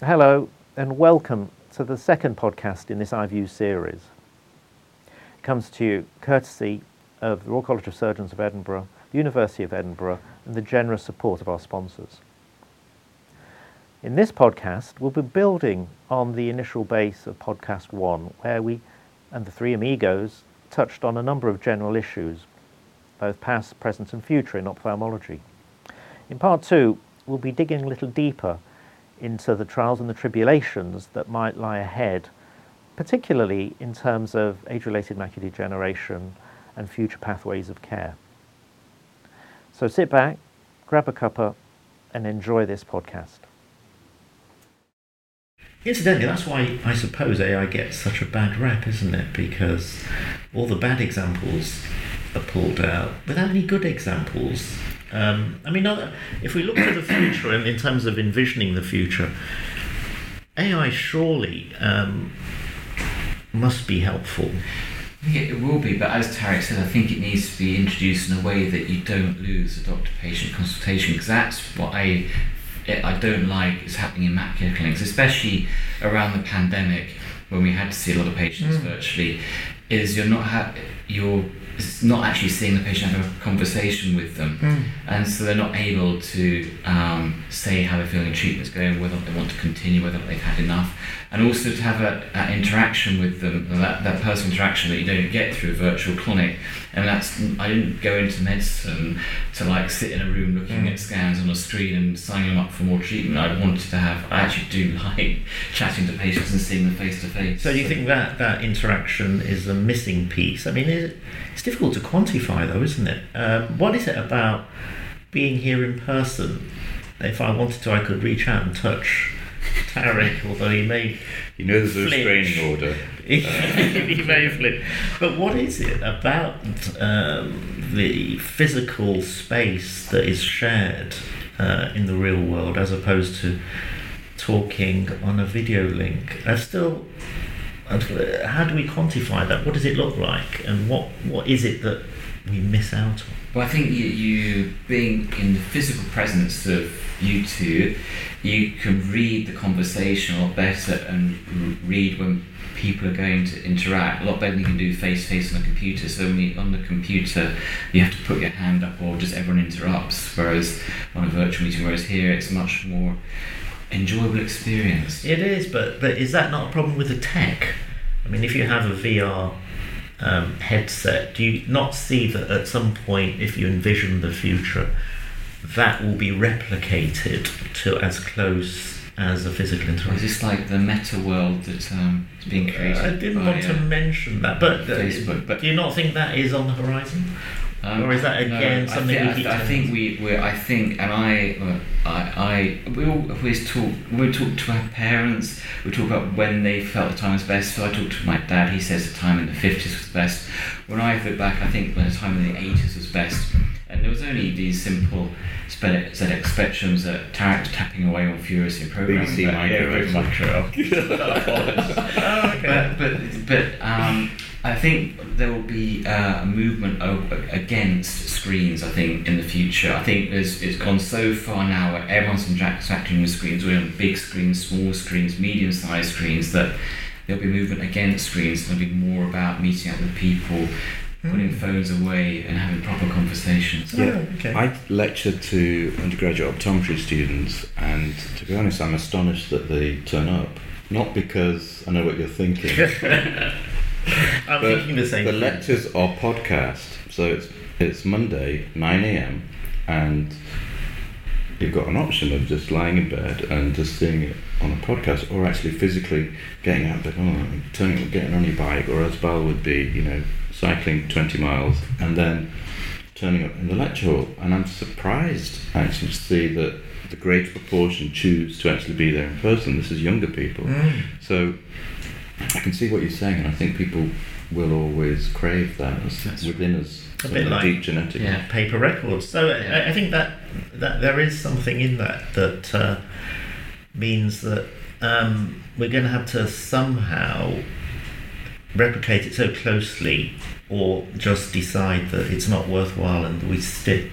Hello, and welcome to the second podcast in this iView series. It comes to you courtesy of the Royal College of Surgeons of Edinburgh, the University of Edinburgh, and the generous support of our sponsors. In this podcast, we'll be building on the initial base of podcast one, where we and the three amigos touched on a number of general issues, both past, present, and future in ophthalmology. In part two, we'll be digging a little deeper into the trials and the tribulations that might lie ahead, particularly in terms of age related macular degeneration and future pathways of care. So sit back, grab a cuppa, and enjoy this podcast. Incidentally, that's why I suppose AI gets such a bad rep, isn't it? Because all the bad examples are pulled out without any good examples. Um, I mean, if we look to the future and in terms of envisioning the future, AI surely um, must be helpful. Yeah, it will be, but as Tarek said, I think it needs to be introduced in a way that you don't lose the doctor-patient consultation, because that's what I I don't like is happening in macular clinics, especially around the pandemic when we had to see a lot of patients mm. virtually. Is you're not ha- you're not actually seeing the patient have a conversation with them, mm. and so they're not able to um, say how they're feeling treatment's going, whether they want to continue, whether they've had enough, and also to have that, interaction with them, that, that personal interaction that you don't get through a virtual clinic. And that's I didn't go into medicine to like sit in a room looking mm. at scans on a screen and signing them up for more treatment. I wanted to have. I actually do like chatting to patients and seeing them face to face. So do you think that that interaction is a missing piece? I mean, it's difficult to quantify though, isn't it? Um, what is it about being here in person? If I wanted to, I could reach out and touch Tarek, although he may. You know, there's a restraining order. he may flinch. But what is it about um, the physical space that is shared uh, in the real world as opposed to talking on a video link? I still. How do we quantify that? What does it look like, and what what is it that we miss out on? Well, I think you, you being in the physical presence of you two, you can read the conversation a lot better and read when people are going to interact a lot better than you can do face to face on a computer. So on the computer, you have to put your hand up or just everyone interrupts. Whereas on a virtual meeting, whereas here it's much more enjoyable experience. It is, but but is that not a problem with the tech? I mean, if you have a VR um, headset, do you not see that at some point, if you envision the future, that will be replicated to as close as a physical interaction? Is this like the meta world that um, being created? Uh, I didn't by, want to uh, mention that, but, uh, Facebook, but do you not think that is on the horizon? Um, or is that again no, something I think, we I, I think we, we I think, and I, uh, I, I, we always talk. we talk to our parents, we talk about when they felt the time was best. So I talked to my dad. He says the time in the fifties was best. When I look back, I think when the time in the eighties was best. And there was only these simple ZX spectrums that Tarek tapping away on furiously programming. BBC Micro. oh, okay. But but, but um, I think there will be uh, a movement against screens. I think in the future, I think there's it's gone so far now where everyone's interacting with screens. We're on big screens, small screens, medium-sized screens. That there'll be movement against screens. It'll be more about meeting up with people, putting mm. phones away, and having proper conversations. Yeah, oh, okay. I lectured to undergraduate optometry students, and to be honest, I'm astonished that they turn up. Not because I know what you're thinking. I'm but thinking the same. The thing. lectures are podcast, so it's it's Monday nine a.m. and you've got an option of just lying in bed and just seeing it on a podcast, or actually physically getting out, but oh, turning, getting on your bike, or as Bal would be, you know, cycling twenty miles and then turning up in the lecture hall. And I'm surprised actually to see that the great proportion choose to actually be there in person. This is younger people, mm. so I can see what you're saying, and I think people will always crave that That's within us. A bit like deep genetic yeah, paper records. So yeah. I, I, think that that there is something in that that uh, means that um, we're going to have to somehow replicate it so closely, or just decide that it's not worthwhile, and we stick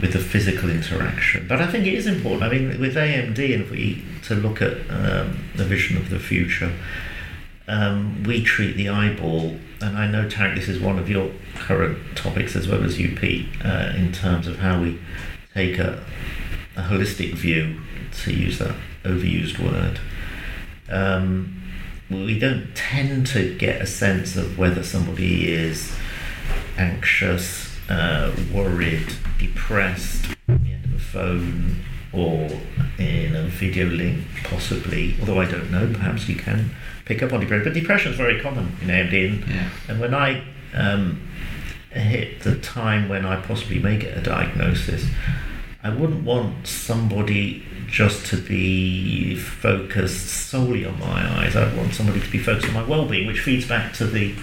with the physical interaction. But I think it is important. I mean, with AMD, and if we to look at um, the vision of the future, um, we treat the eyeball, and I know Tarek, this is one of your current topics as well as you, Pete, uh, in terms of how we take a, a holistic view, to use that overused word. Um, we don't tend to get a sense of whether somebody is anxious, uh, worried, depressed at the end of a phone or in a video link, possibly. Although I don't know, perhaps you can pick up on depression. But depression is very common in AMD. And, Yeah. and when I um, hit the time when I possibly may get a diagnosis, I wouldn't want somebody just to be focused solely on my eyes. I'd want somebody to be focused on my well-being, which feeds back to the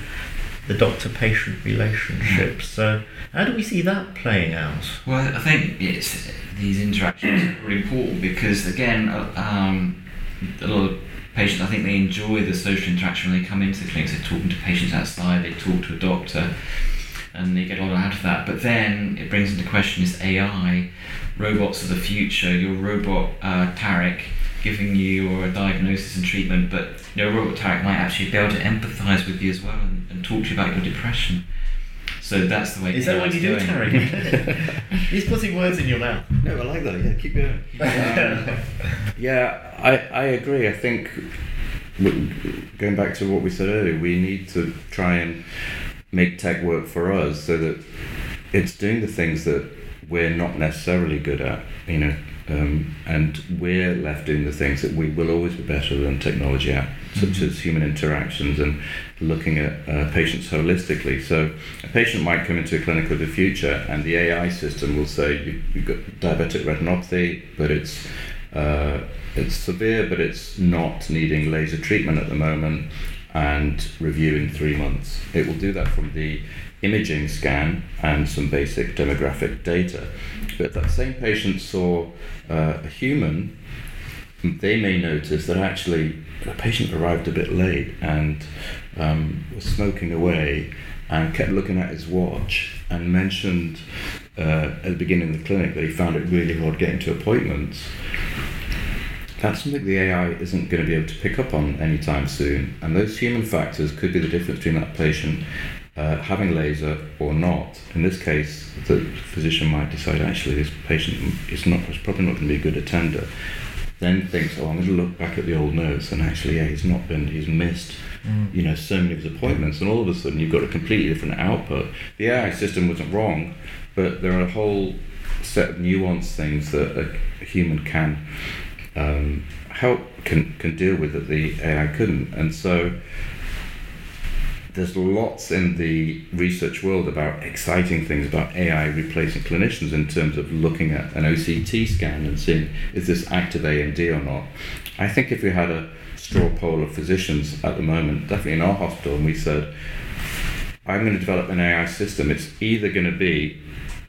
the doctor-patient relationship. So, how do we see that playing out? Well, I think it's these interactions are important because again, uh, um, a lot of patients I think they enjoy the social interaction when they come into the clinics. They're talking to patients outside. They talk to a doctor, and they get a lot out of that. But then it brings into question this AI, robots of the future. Your robot uh, Tarek giving you your diagnosis and treatment, but your robot Tarek might actually be able to empathise with you as well and, and talk to you about your depression. So that's the way. Is that what you do, going. Tarek? He's putting words in your mouth. No, I like that. Yeah, keep going. Um, yeah, I, I agree. I think going back to what we said earlier, we need to try and make tech work for us so that it's doing the things that we're not necessarily good at, you know, um, and we're left doing the things that we will always be better than technology at, such as human interactions and looking at uh, patients holistically. So, a patient might come into a clinic of the future, and the AI system will say you, you've got diabetic retinopathy, but it's uh, it's severe, but it's not needing laser treatment at the moment, and review in three months. It will do that from the imaging scan and some basic demographic data. But that same patient saw uh, a human, they may notice that actually the patient arrived a bit late and um, was smoking away and kept looking at his watch and mentioned uh, at the beginning of the clinic that he found it really hard getting to appointments. That's something the AI isn't going to be able to pick up on anytime soon. And those human factors could be the difference between that patient uh, having laser or not. In this case, the physician might decide actually this patient is not is probably not going to be a good attender. Then thinks, oh, I'm going to look back at the old notes, and actually, yeah, he's not been, he's missed, you know, so many of his appointments, and all of a sudden you've got a completely different output. The AI system wasn't wrong, but there are a whole set of nuanced things that a, a human can um, help can can deal with that the AI couldn't, and so there's lots in the research world about exciting things about AI replacing clinicians in terms of looking at an OCT scan and seeing is this active AMD or not. I think if we had a straw poll of physicians at the moment, definitely in our hospital, and we said, I'm going to develop an AI system, it's either going to be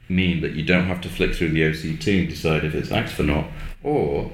mean that you don't have to flick through the OCT and decide if it's active or not, or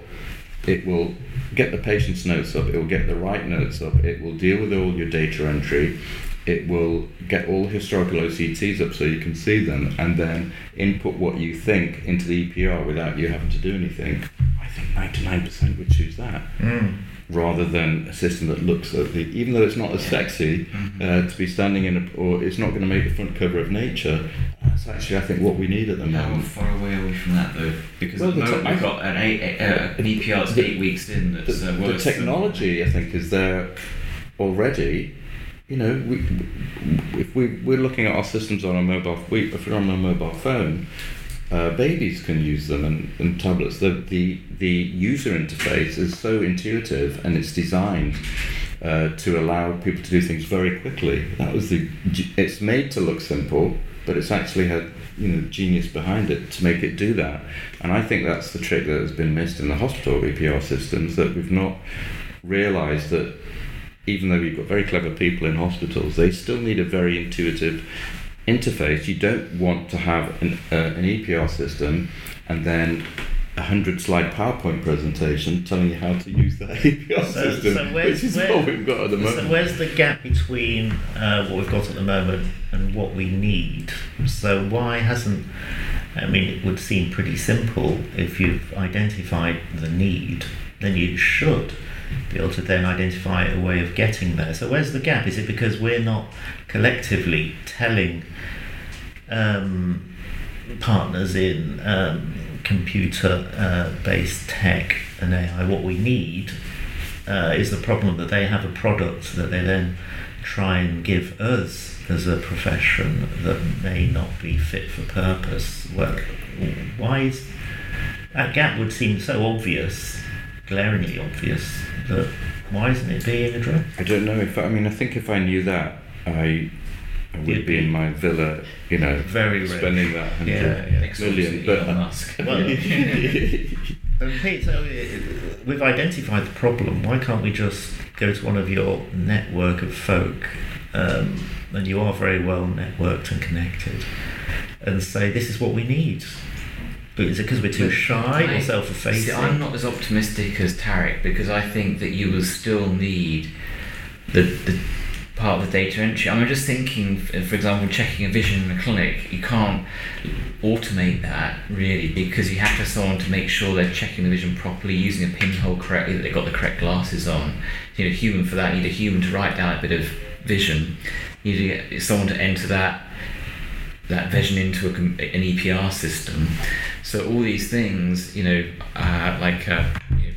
it will get the patient's notes up, it will get the right notes up, it will deal with all your data entry, it will get all the historical OCTs up so you can see them, and then input what you think into the EPR without you having to do anything. I think 99% would choose that hmm. Rather than a system that looks at the, even though it's not as sexy uh, to be standing in a, or it's not going to make the front cover of Nature. That's actually, I think, what we need at the moment. How far away are we from that though? Because Well, at the the moment te- we've got an, eight, uh, an EPR that's the- eight weeks in The, that's uh, the technology, I think, is there already. You know, we, if we we're looking at our systems on a mobile, we, if we're on a mobile phone, uh, babies can use them and, and tablets. The, the the user interface is so intuitive and it's designed uh, to allow people to do things very quickly. That was the. It's made to look simple, but it's actually had you know genius behind it to make it do that. And I think that's the trick that has been missed in the hospital EPR systems that we've not realised that even though we've got very clever people in hospitals, they still need a very intuitive interface. You don't want to have an, uh, an EPR system and then a hundred slide PowerPoint presentation telling you how to use that EPR So- system, so where's- which is where- what we've got at the moment. So where's the gap between uh, what we've got at the moment and what we need? So why hasn't I mean, it would seem pretty simple if you've identified the need, then you should be able to then identify a way of getting there. So, where's the gap? Is it because we're not collectively telling um, partners in um, computer uh, tech and AI what we need? Uh, is the problem that they have a product that they then try and give us as a profession that may not be fit for purpose? Well, why is that gap would seem so obvious, glaringly obvious, that why isn't it being addressed? I don't know if I mean I think if I knew that I, I would You'd be in my villa, you know, Very rich. spending that hundred Yeah, yeah. Next door to million. But Elon Musk. Well, and Pete, so we've identified the problem. Why can't we just go to one of your network of folk, um, and you are very well networked and connected, and say this is what we need? But is it because we're too But shy I- or self-effacing? See, I'm not as optimistic as Tarek because I think that you will still need the, the part of the data entry. I'm just thinking, for example, checking a vision in a clinic, you can't automate that really because you have to have someone to make sure they're checking the vision properly, using a pinhole correctly, that they've got the correct glasses on. You know, human for that, you need a human to write down a bit of vision. You need to get someone to enter that that vision into a, an EPR system. So all these things, you know, uh, like uh, you know,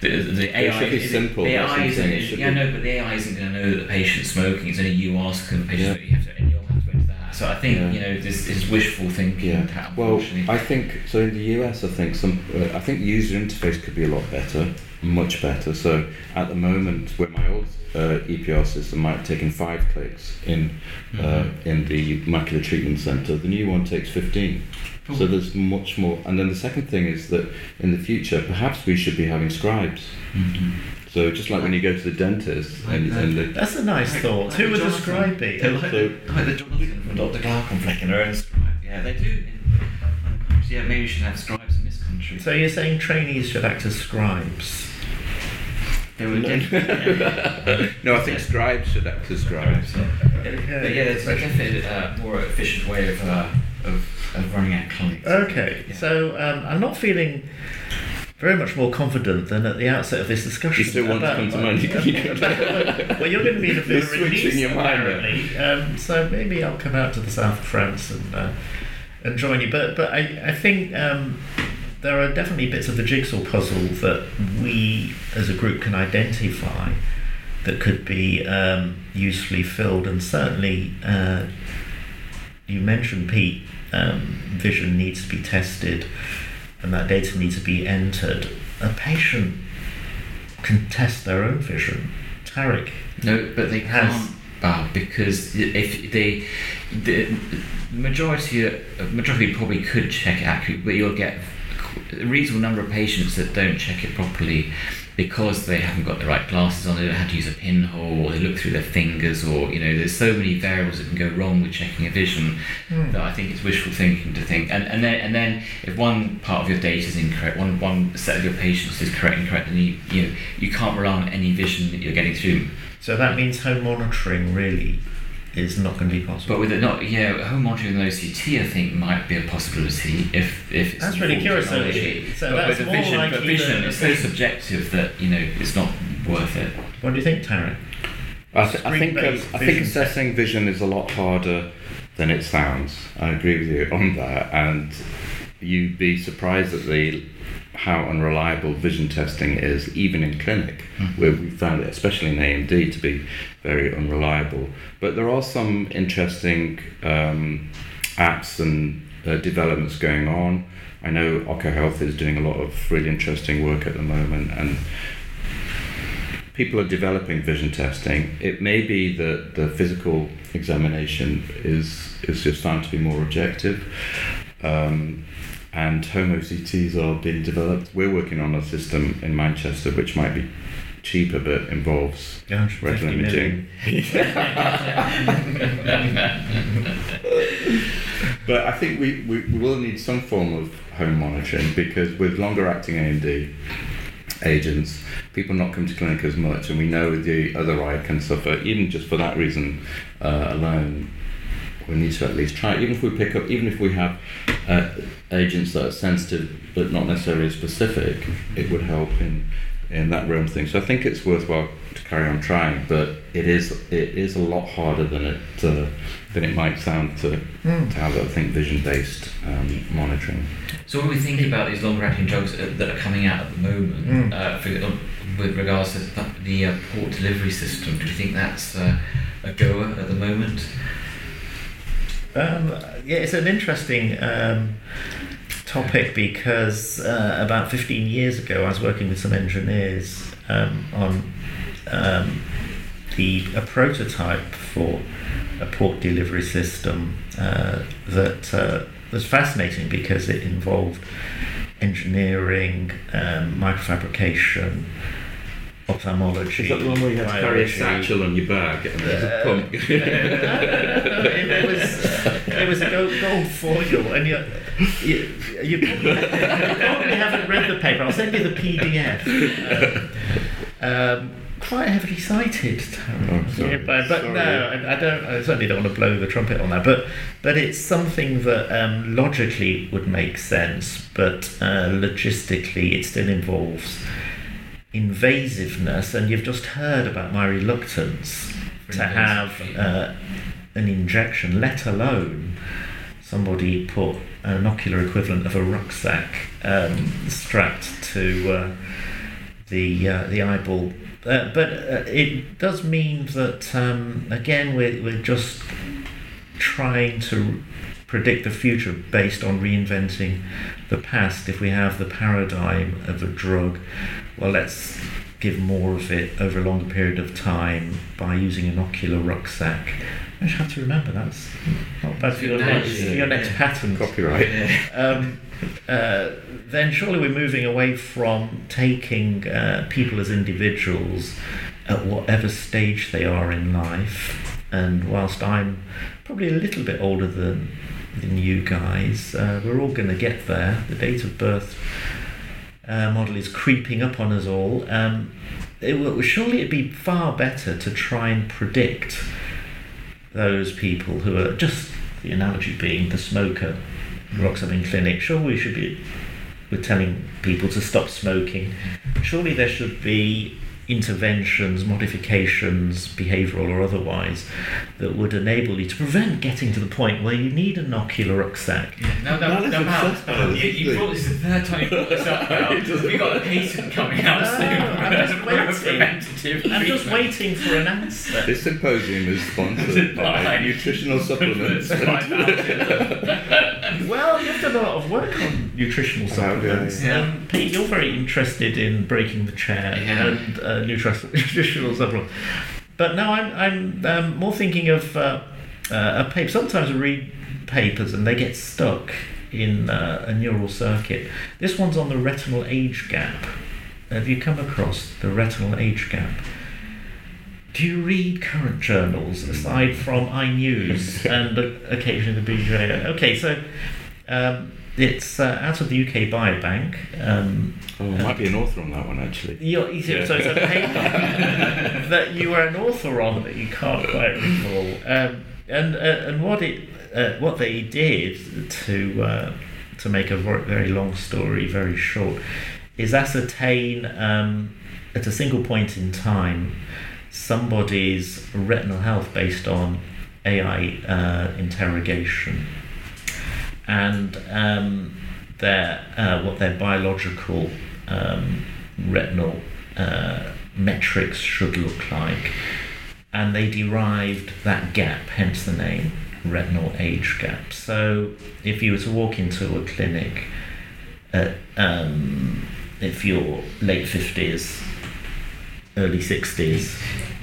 the, the it AI should be is- simple, The that's what AI isn't. it should yeah, be- no, but the AI isn't going to know that the patient's smoking. It's only you asking the patient. Yeah. You have to, and you'll have to enter that. So I think Yeah. you know this is wishful thinking. Yeah. Well. I think so. In the US, I think some. Uh, I think user interface could be a lot better, much better. So at the moment, where my uh, EPR system might have taken five clicks in uh, Mhm. in the macular treatment center, the new one takes fifteen. So there's much more. And then the second thing is that in the future, perhaps we should be having scribes. Mhm. So just like when you go to the dentist and, and the, That's a nice Like- thought. like Who would the scribe be? They're like, So- like the Jonathan from Dr. Clark flicking their own scribe. Yeah, they do. In other countries. Yeah, maybe we should have scribes in this country. So you're saying trainees should act as scribes? They were no, I think scribes should act as scribes. But yeah, there's a definitely uh, more efficient way of, uh, of, of running our clinics. Okay, Yeah. so um, I'm not feeling very much more confident than at the outset of this discussion. You still want to come to Monday? about- well, you're going to be in a bit of a You're release, your mind there. apparently. Um, so maybe I'll come out to the south of France and uh, and join you. But but I I think um, there are definitely bits of the jigsaw puzzle that we as a group can identify that could be um, usefully filled, and certainly uh, you mentioned Pete. Um, vision needs to be tested, and that data needs to be entered. A patient can test their own vision. Tarek, No, but they Has- can't, Bob, because if they, the majority, majority probably could check it accurately, but you'll get a reasonable number of patients that don't check it properly because they haven't got the right glasses on, they don't know how to use a pinhole, or they look through their fingers, or you know, there's so many variables that can go wrong with checking a vision hmm. that I think it's wishful thinking to think. And and then and then if one part of your data is incorrect, one one set of your patients is correct and correct, then you you know you can't rely on any vision that you're getting through. so that means home monitoring really is not going to be possible. But with it not, yeah, home monitoring with an OCT, I think might be a possibility if if it's That's really informed curious, so technology. so but that's with a more vision, like but vision a is so subjective that you know it's not worth it. what do you think, Tarek? I, th- I think um, I think assessing vision is a lot harder than it sounds. I agree with you on that, and you'd be surprised at the how unreliable vision testing is, even in clinic, Mhm. where we found it, especially in AMD, to be very unreliable. But there are some interesting um, apps and uh, developments going on. I know Okko Health is doing a lot of really interesting work at the moment, and people are developing vision testing. It may be that the physical examination is is just found to be more objective. Um, and home OCTs are being developed. We're working on a system in Manchester which might be cheaper but involves retinal 50 million. But I think we, we, we will need some form of home monitoring because with longer acting AMD agents, people not come to clinic as much, and we know the other eye can suffer, even just for that reason uh, alone. we need to at least try. Even if we pick up, even if we have uh, agents that are sensitive but not necessarily specific, it would help in in that realm thing. So I think it's worthwhile to carry on trying, but it is it is a lot harder than it uh, than it might sound to, Mm. to have I think vision based um, monitoring. So when we think about these longer-acting drugs uh, that are coming out at the moment, Mm. uh, for, uh, with regards to the, the uh, port delivery system, do you think that's uh, a goer at the moment? Um, yeah, it's an interesting um, topic because uh, about 15 years ago I was working with some engineers um, on um, the a prototype for a port delivery system uh, that uh, was fascinating because it involved engineering, um, microfabrication, ophthalmology. Is that the one where you had to carry a satchel on your back and there's a pump? no, no, no, it, it was it was a gold, gold foil, and you you, you, probably, you probably haven't read the paper. I'll send you the PDF. Um, um, quite heavily cited, Oh, sorry. Yeah, but, but Sorry. no, I, I don't. I certainly don't want to blow the trumpet on that. But but it's something that um, logically would make sense, but uh, logistically it still involves invasiveness. And you've just heard about my reluctance to have uh, an injection, let alone somebody put an ocular equivalent of a rucksack um, strapped to uh, the uh, the eyeball. Uh, but uh, it does mean that um, again we're, we're just trying to predict the future based on reinventing the past. If we have the paradigm of a drug, well, let's give more of it over a longer period of time by using an ocular rucksack. I just have to remember that's not bad for your next, Analogy, for your next yeah. patent Copyright. um, uh, then surely we're moving away from taking uh, people as individuals at whatever stage they are in life. And whilst I'm probably a little bit older than than you guys, uh, we're all going to get there. The date of birth uh, model is creeping up on us all. Um, it will, surely it'd be far better to try and predict those people who are just the analogy being the smoker rocks up in clinic. Sure, we should be we're telling people to stop smoking. Surely there should be interventions, modifications, behavioural or otherwise, that would enable you to prevent getting to the point where you need an ocular rucksack. Yeah, no, That no, is no, Mal, obsessed by this, you, you brought this the third time you brought this up now. We've got a patent coming out No, soon. I'm just for waiting. preventative I'm just waiting for an answer. This symposium is sponsored by By- nutritional supplements. Well, you've done a lot of work on nutritional How supplements. Yeah. Um, Pete, you're very interested in breaking the chair Yeah. and uh, nutri- nutritional supplements. But no, I'm, I'm um, more thinking of uh, uh, a paper. Sometimes I read papers and they get stuck in uh, a neural circuit. This one's on the retinal age gap. Have you come across the retinal age gap? Do you read current journals aside from iNews and occasionally the BJ? Okay, so um, it's uh, out of the UK Biobank. Um, Oh, I might be an author on that one actually. you're, you see, so it's a paper that you were an author on that you can't quite recall. Um, and uh, and what it uh, what they did to uh, to make a very long story very short is ascertain um, at a single point in time somebody's retinal health based on AI uh, interrogation and um, their uh, what their biological um, retinal uh, metrics should look like, and they derived that gap, hence the name retinal age gap. So if you were to walk into a clinic at um, if you're late fifties, early sixties,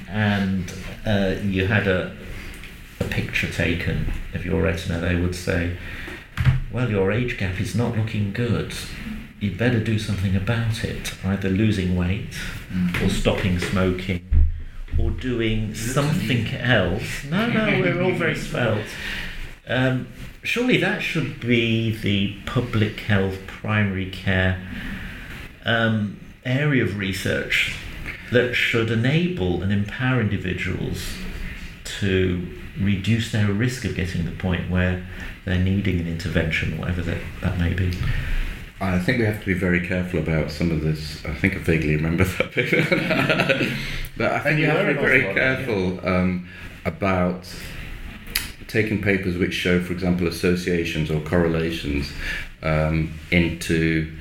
and uh, you had a a picture taken of your retina, they would say, well, your age gap is not looking good. You'd better do something about it, either losing weight or stopping smoking or doing something else. No, no, we're all very svelte. Um, surely that should be the public health, primary care um, area of research that should enable and empower individuals to reduce their risk of getting to the point where they're needing an intervention, whatever that, that may be? I think we have to be very careful about some of this. I think I vaguely remember that bit. but I think you you have to be very Oslo, careful um, about taking papers which show, for example, associations or correlations um, into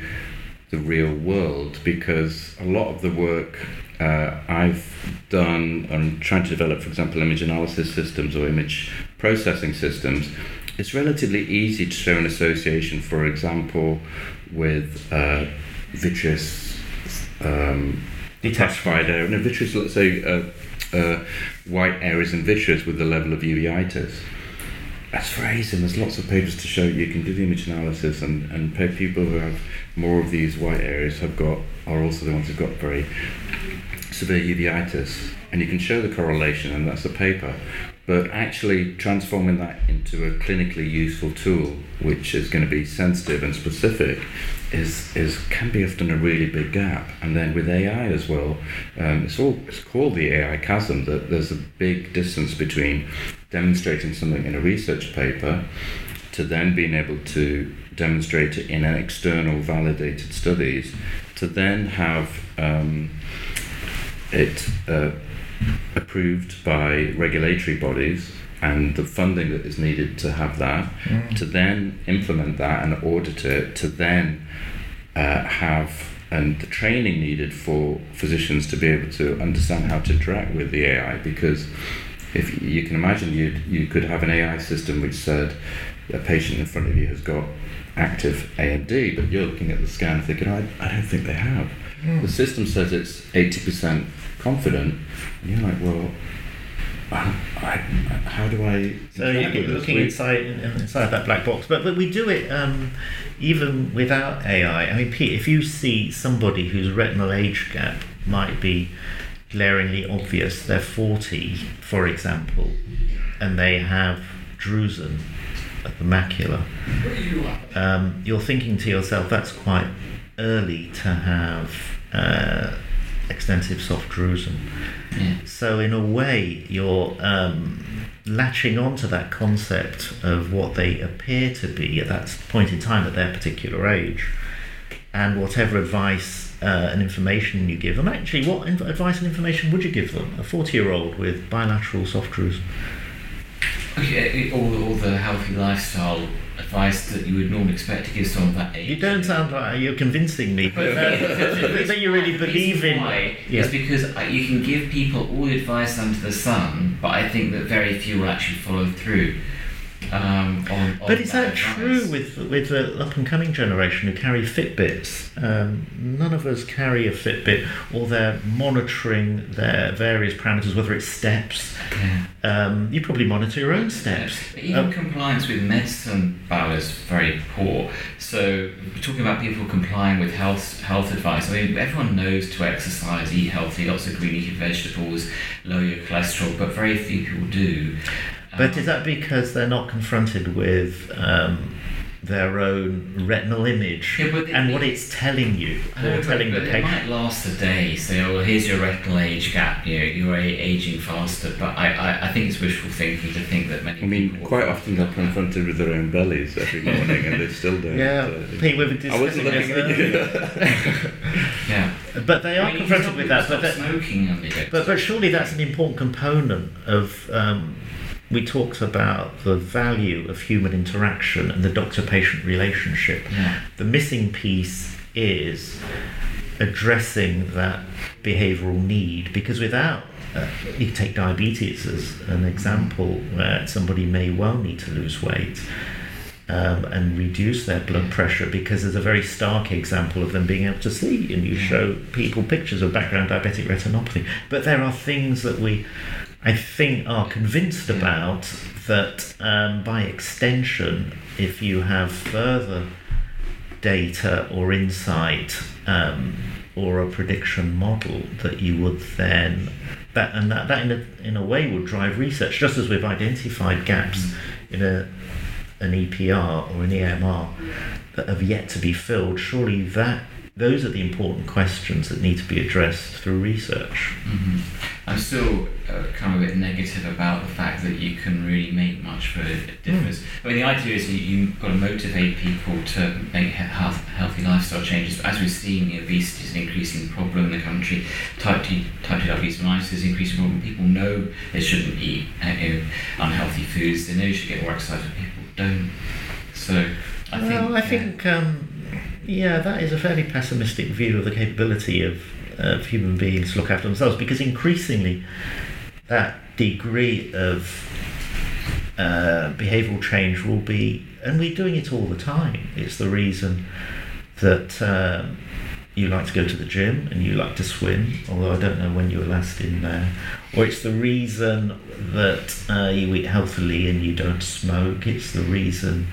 the real world because a lot of the work uh, I've done on trying to develop, for example, image analysis systems or image processing systems, it's relatively easy to show an association, for example, with uh, vitreous um, classified area, no, vitreous, let's say, uh, uh, white areas in vitreous with the level of uveitis. That's easy, there's lots of papers to show you can do the image analysis, and, and people who have more of these white areas have got are also the ones who've got very severe uveitis, and you can show the correlation, and that's the paper. But actually transforming that into a clinically useful tool, which is going to be sensitive and specific, is is can be often a really big gap. And then with AI as well, um, it's all it's called the AI chasm. That there's a big distance between demonstrating something in a research paper to then being able to demonstrate it in an external validated studies to then have um, it uh, approved by regulatory bodies and the funding that is needed to have that, to then implement that and audit it, to then uh, have and the training needed for physicians to be able to understand how to interact with the AI because if you can imagine you you could have an AI system which said a patient in front of you has got active AMD, but you're looking at the scan thinking, I, I don't think they have. The system says it's 80% confident, and you're like, well, I, I, how do I. So you're looking We- inside inside that black box, but but we do it um, even without AI. I mean, Pete, if you see somebody whose retinal age gap might be glaringly obvious, they're forty, for example, and they have drusen at the macula, um, you're thinking to yourself, that's quite early to have uh, extensive soft drusen. Yeah. So in a way, you're um, latching onto that concept of what they appear to be at that point in time at their particular age, and whatever advice uh, and information you give them. Actually, what inf- advice and information would you give them? A forty-year-old with bilateral soft drusen. Okay, all, all the healthy lifestyle advice that you would normally expect to give someone that age. You don't sound like you're convincing me, but uh, that you really believe in. Why? Yeah. It's because uh, you can give people all the advice under the sun, but I think that very few will actually follow through. Um, on, on But is that advice. true with with the up and coming generation who carry Fitbits? Um, none of us carry a Fitbit, or they're monitoring their various parameters, whether it's steps. Yeah. Um, you probably monitor your own steps. But even Um, compliance with medicine, Bal, is very poor. So we're talking about people complying with health health advice. I mean, everyone knows to exercise, eat healthy, lots of green leafy vegetables, lower your cholesterol, but very few people do. But is that because they're not confronted with um, their own retinal image Yeah, but it- and what it's telling you, I know, or but- telling but the it might last a day. Say, oh, here's your retinal age gap. You know, you're aging faster. But I, I, I think it's wishful thinking to think that many. I mean, people quite often they're confronted with their own bellies every morning, and they still don't. Yeah, uh, Pete, we were I wasn't looking at you. Yeah. But they I are mean, confronted with that. But that, smoking and they don't. But, but surely that's an important component of. Um, we talked about the value of human interaction and the doctor patient relationship. Yeah. The missing piece is addressing that behavioural need because without. Uh, you take diabetes as an example where somebody may well need to lose weight um, and reduce their blood pressure because there's a very stark example of them being able to see, and you show people pictures of background diabetic retinopathy. But there are things that we, I think, are convinced Yeah. about that um, by extension, if you have further data or insight um, or a prediction model, that you would then that and that, that in a, in a way would drive research, just as we've identified gaps in a an EPR or an EMR that have yet to be filled. Surely that those are the important questions that need to be addressed through research. Mhm. I'm still uh, kind of a bit negative about the fact that you can really make much for a difference. I mean, the idea is that you've got to motivate people to make health, healthy lifestyle changes. But as we've seen, obesity is an increasing problem in the country. Type 2, type 2 diabetes is an increasing problem. People know they shouldn't eat uh, you know, unhealthy foods. They know you should get more exercise, but people don't. So I think. well, I yeah. think, um, yeah, that is a fairly pessimistic view of the capability of, of human beings to look after themselves because increasingly that degree of uh, behavioural change will be, and we're doing it all the time. It's the reason that um, you like to go to the gym and you like to swim, although I don't know when you were last in there. Or it's the reason that uh, you eat healthily and you don't smoke. It's the reason,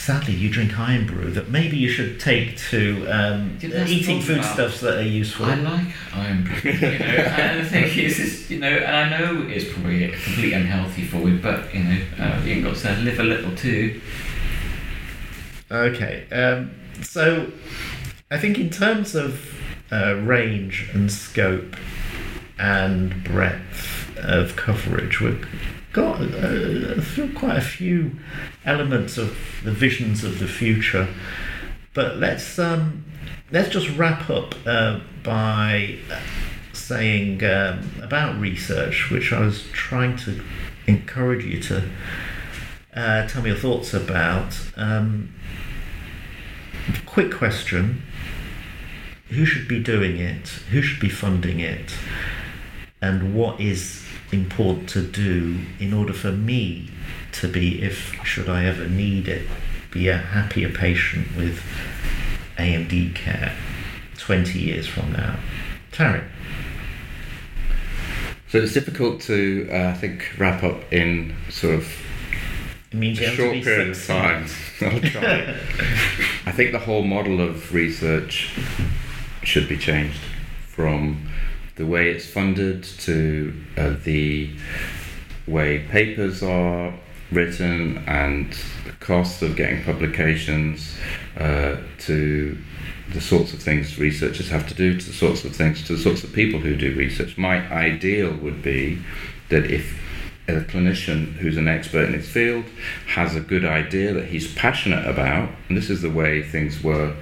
sadly, you drink Irn-Bru that maybe you should take to um, eating what I'm about. foodstuffs that are useful. I like Irn-Bru, you know, and the thing is, is, you know, and I know it's probably a completely unhealthy for you, but you know, uh, you've got to live a little too. Okay, um, so I think in terms of uh, range and scope and breadth of coverage, we've got uh, quite a few elements of the visions of the future. But let's um, let's just wrap up uh, by saying um, about research, which I was trying to encourage you to uh, tell me your thoughts about. Um, quick question who should be doing it who should be funding it and what is important to do in order for me to be if should i ever need it be a happier patient with amd care 20 years from now tarek So it's difficult to, uh, I think, wrap up in sort of it means a short period of time. I'll try. I think the whole model of research should be changed from the way it's funded to uh, the way papers are written and the cost of getting publications uh, to the sorts of things researchers have to do to the sorts of things to the sorts of people who do research. My ideal would be that if a clinician who's an expert in his field has a good idea that he's passionate about, and this is the way things were,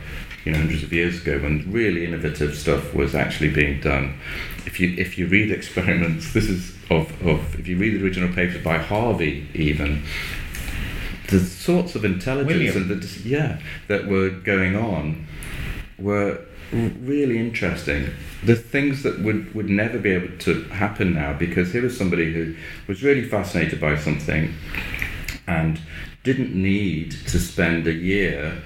you know, hundreds of years ago when really innovative stuff was actually being done. If you if you read experiments, this is of, of if you read the original paper by Harvey even, the sorts of intelligence William. and the yeah that were going on were really interesting. The things that would, would never be able to happen now because here was somebody who was really fascinated by something and didn't need to spend a year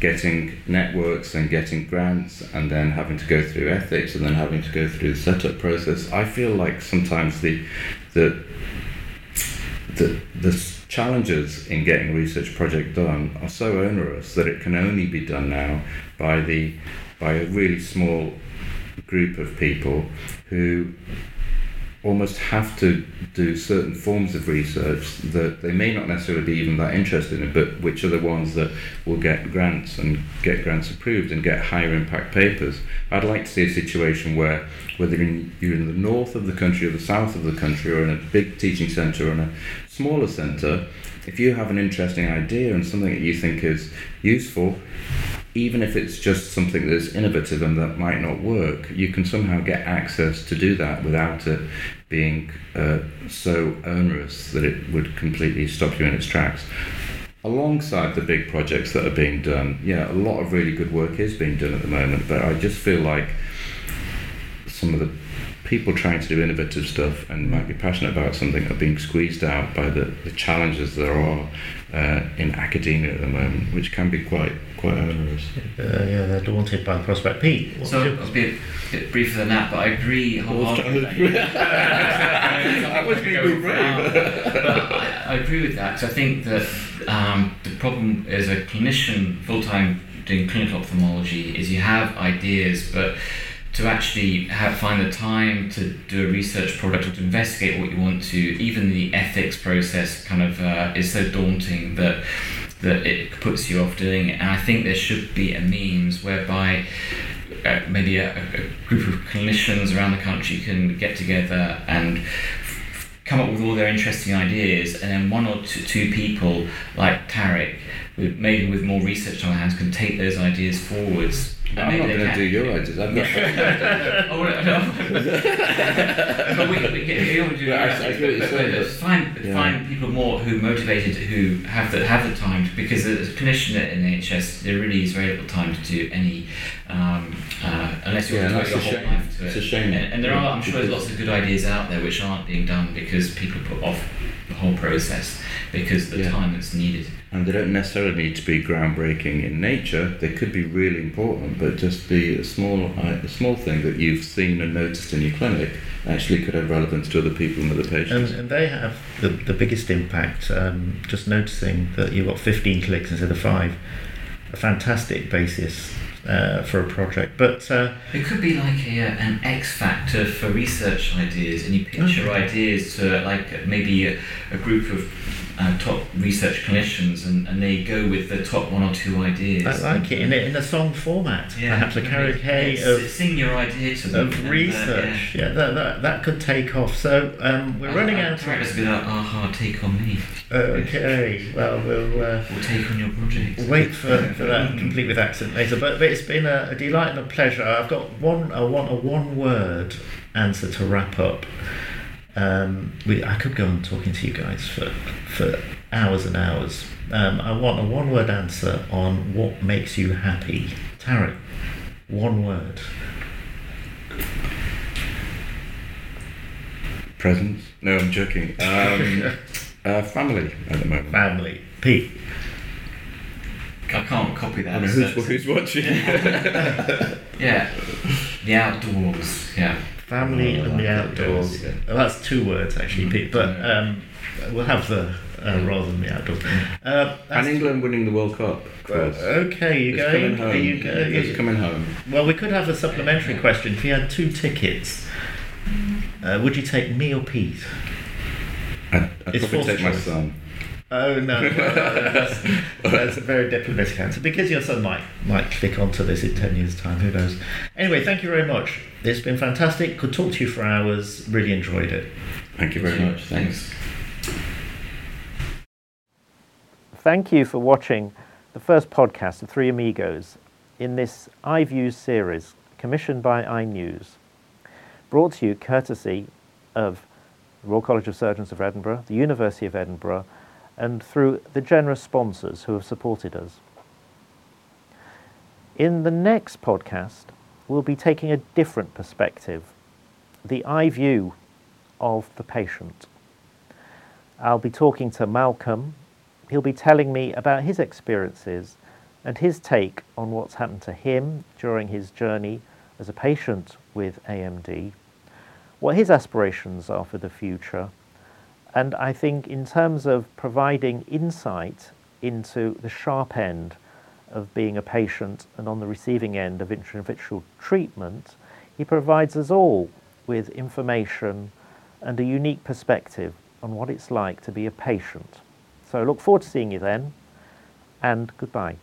getting networks and getting grants and then having to go through ethics and then having to go through the setup process. I feel like sometimes the the the, the challenges in getting research project done are so onerous that it can only be done now by the by a really small group of people who almost have to do certain forms of research that they may not necessarily be even that interested in, but which are the ones that will get grants and get grants approved and get higher impact papers. I'd like to see a situation where whether in, you're in the north of the country or the south of the country or in a big teaching centre or in a smaller centre, if you have an interesting idea and something that you think is useful, even if it's just something that's innovative and that might not work, you can somehow get access to do that without it being uh, so onerous that it would completely stop you in its tracks. Alongside the big projects that are being done, yeah, a lot of really good work is being done at the moment, but I just feel like some of the people trying to do innovative stuff and might be passionate about something are being squeezed out by the, the challenges there are uh, in academia at the moment, which can be quite quite onerous. Uh, yeah, they're daunted by the prospect. Pete, what's So your- I'll be a bit briefer than that, but I agree wholeheartedly. That was me being brave. but I, I agree with that. 'cause I think that um, the problem as a clinician, full time doing clinical ophthalmology, is you have ideas, but to actually have find the time to do a research product or to investigate what you want to, even the ethics process kind of uh, is so daunting that that it puts you off doing it. And I think there should be a means whereby uh, maybe a, a group of clinicians around the country can get together and come up with all their interesting ideas, and then one or two, two people like Tarek, maybe with more research on their hands, can take those ideas forwards. I'm not going to do your ideas. I've got. oh, no. but we, we get, we ought to do I- I get what you're But- saying, but but- find Yeah. find people more who are motivated who have the have the time because as a clinician at NHS there really is very little time to do any um, uh, unless you're Yeah, devote your a whole shame. life to it. It's a shame. And, and there are I'm sure there's lots of good ideas out there which aren't being done because people put off the whole process because of the Yeah. time that's needed. And they don't necessarily need to be groundbreaking in nature. They could be really important, but just be a small, a small thing that you've seen and noticed in your clinic actually could have relevance to other people and other And, patients. and they have the, the biggest impact. Um, just noticing that you've got 15 clicks instead of five, a fantastic basis uh, for a project. But uh, It could be like a, uh, an X factor for research ideas, and you pitch your ideas to like maybe a, a group of uh, top research clinicians, and, and they go with the top one or two ideas. I like it in a, in a song format, perhaps a karaoke Yeah, of, sing your idea to them. of and, uh, research. yeah, that, that, that could take off. So um, we're I- running I- out Tarek of. be like, aha, take on me. Okay, well, we'll. Uh, We'll take on your project. Wait for, for that complete with accent later. But, but it's been a, a delight and a pleasure. I've got one a one a one word answer to wrap up. Um, we, I could go on talking to you guys for for hours and hours. Um, I want a one word answer on what makes you happy. Tarek, one word. Presents? No, I'm joking. Um, uh, family at the moment. Family. Pete. I can't copy that. I know who's, who's watching? yeah, the outdoors. Yeah. Family and the outdoors. yes, Well, that's two words actually, Pete. But um, we'll have the uh, rather than the outdoors. Uh, and England winning the World Cup. Of course. Okay, you It's going? coming home. Are you go- It's coming home. Well, we could have a supplementary question. If you had two tickets, uh, would you take me or Pete? I'd, I'd probably take my son. Oh no, well, that's, that's a very diplomatic answer. Because your son might might click onto this in ten years' time. Who knows? Anyway, thank you very much. It's been fantastic. Could talk to you for hours. Really enjoyed it. Thank you very much. Thanks. Thank you for watching the first podcast of Three Amigos in this iViews series commissioned by iNews, brought to you courtesy of the Royal College of Surgeons of Edinburgh, the University of Edinburgh, and through the generous sponsors who have supported us. In the next podcast, we'll be taking a different perspective, the eye view of the patient. I'll be talking to Malcolm. He'll be telling me about his experiences and his take on what's happened to him during his journey as a patient with AMD, what his aspirations are for the future, and I think in terms of providing insight into the sharp end of being a patient and on the receiving end of intravitreal treatment, he provides us all with information and a unique perspective on what it's like to be a patient. So I look forward to seeing you then, and goodbye.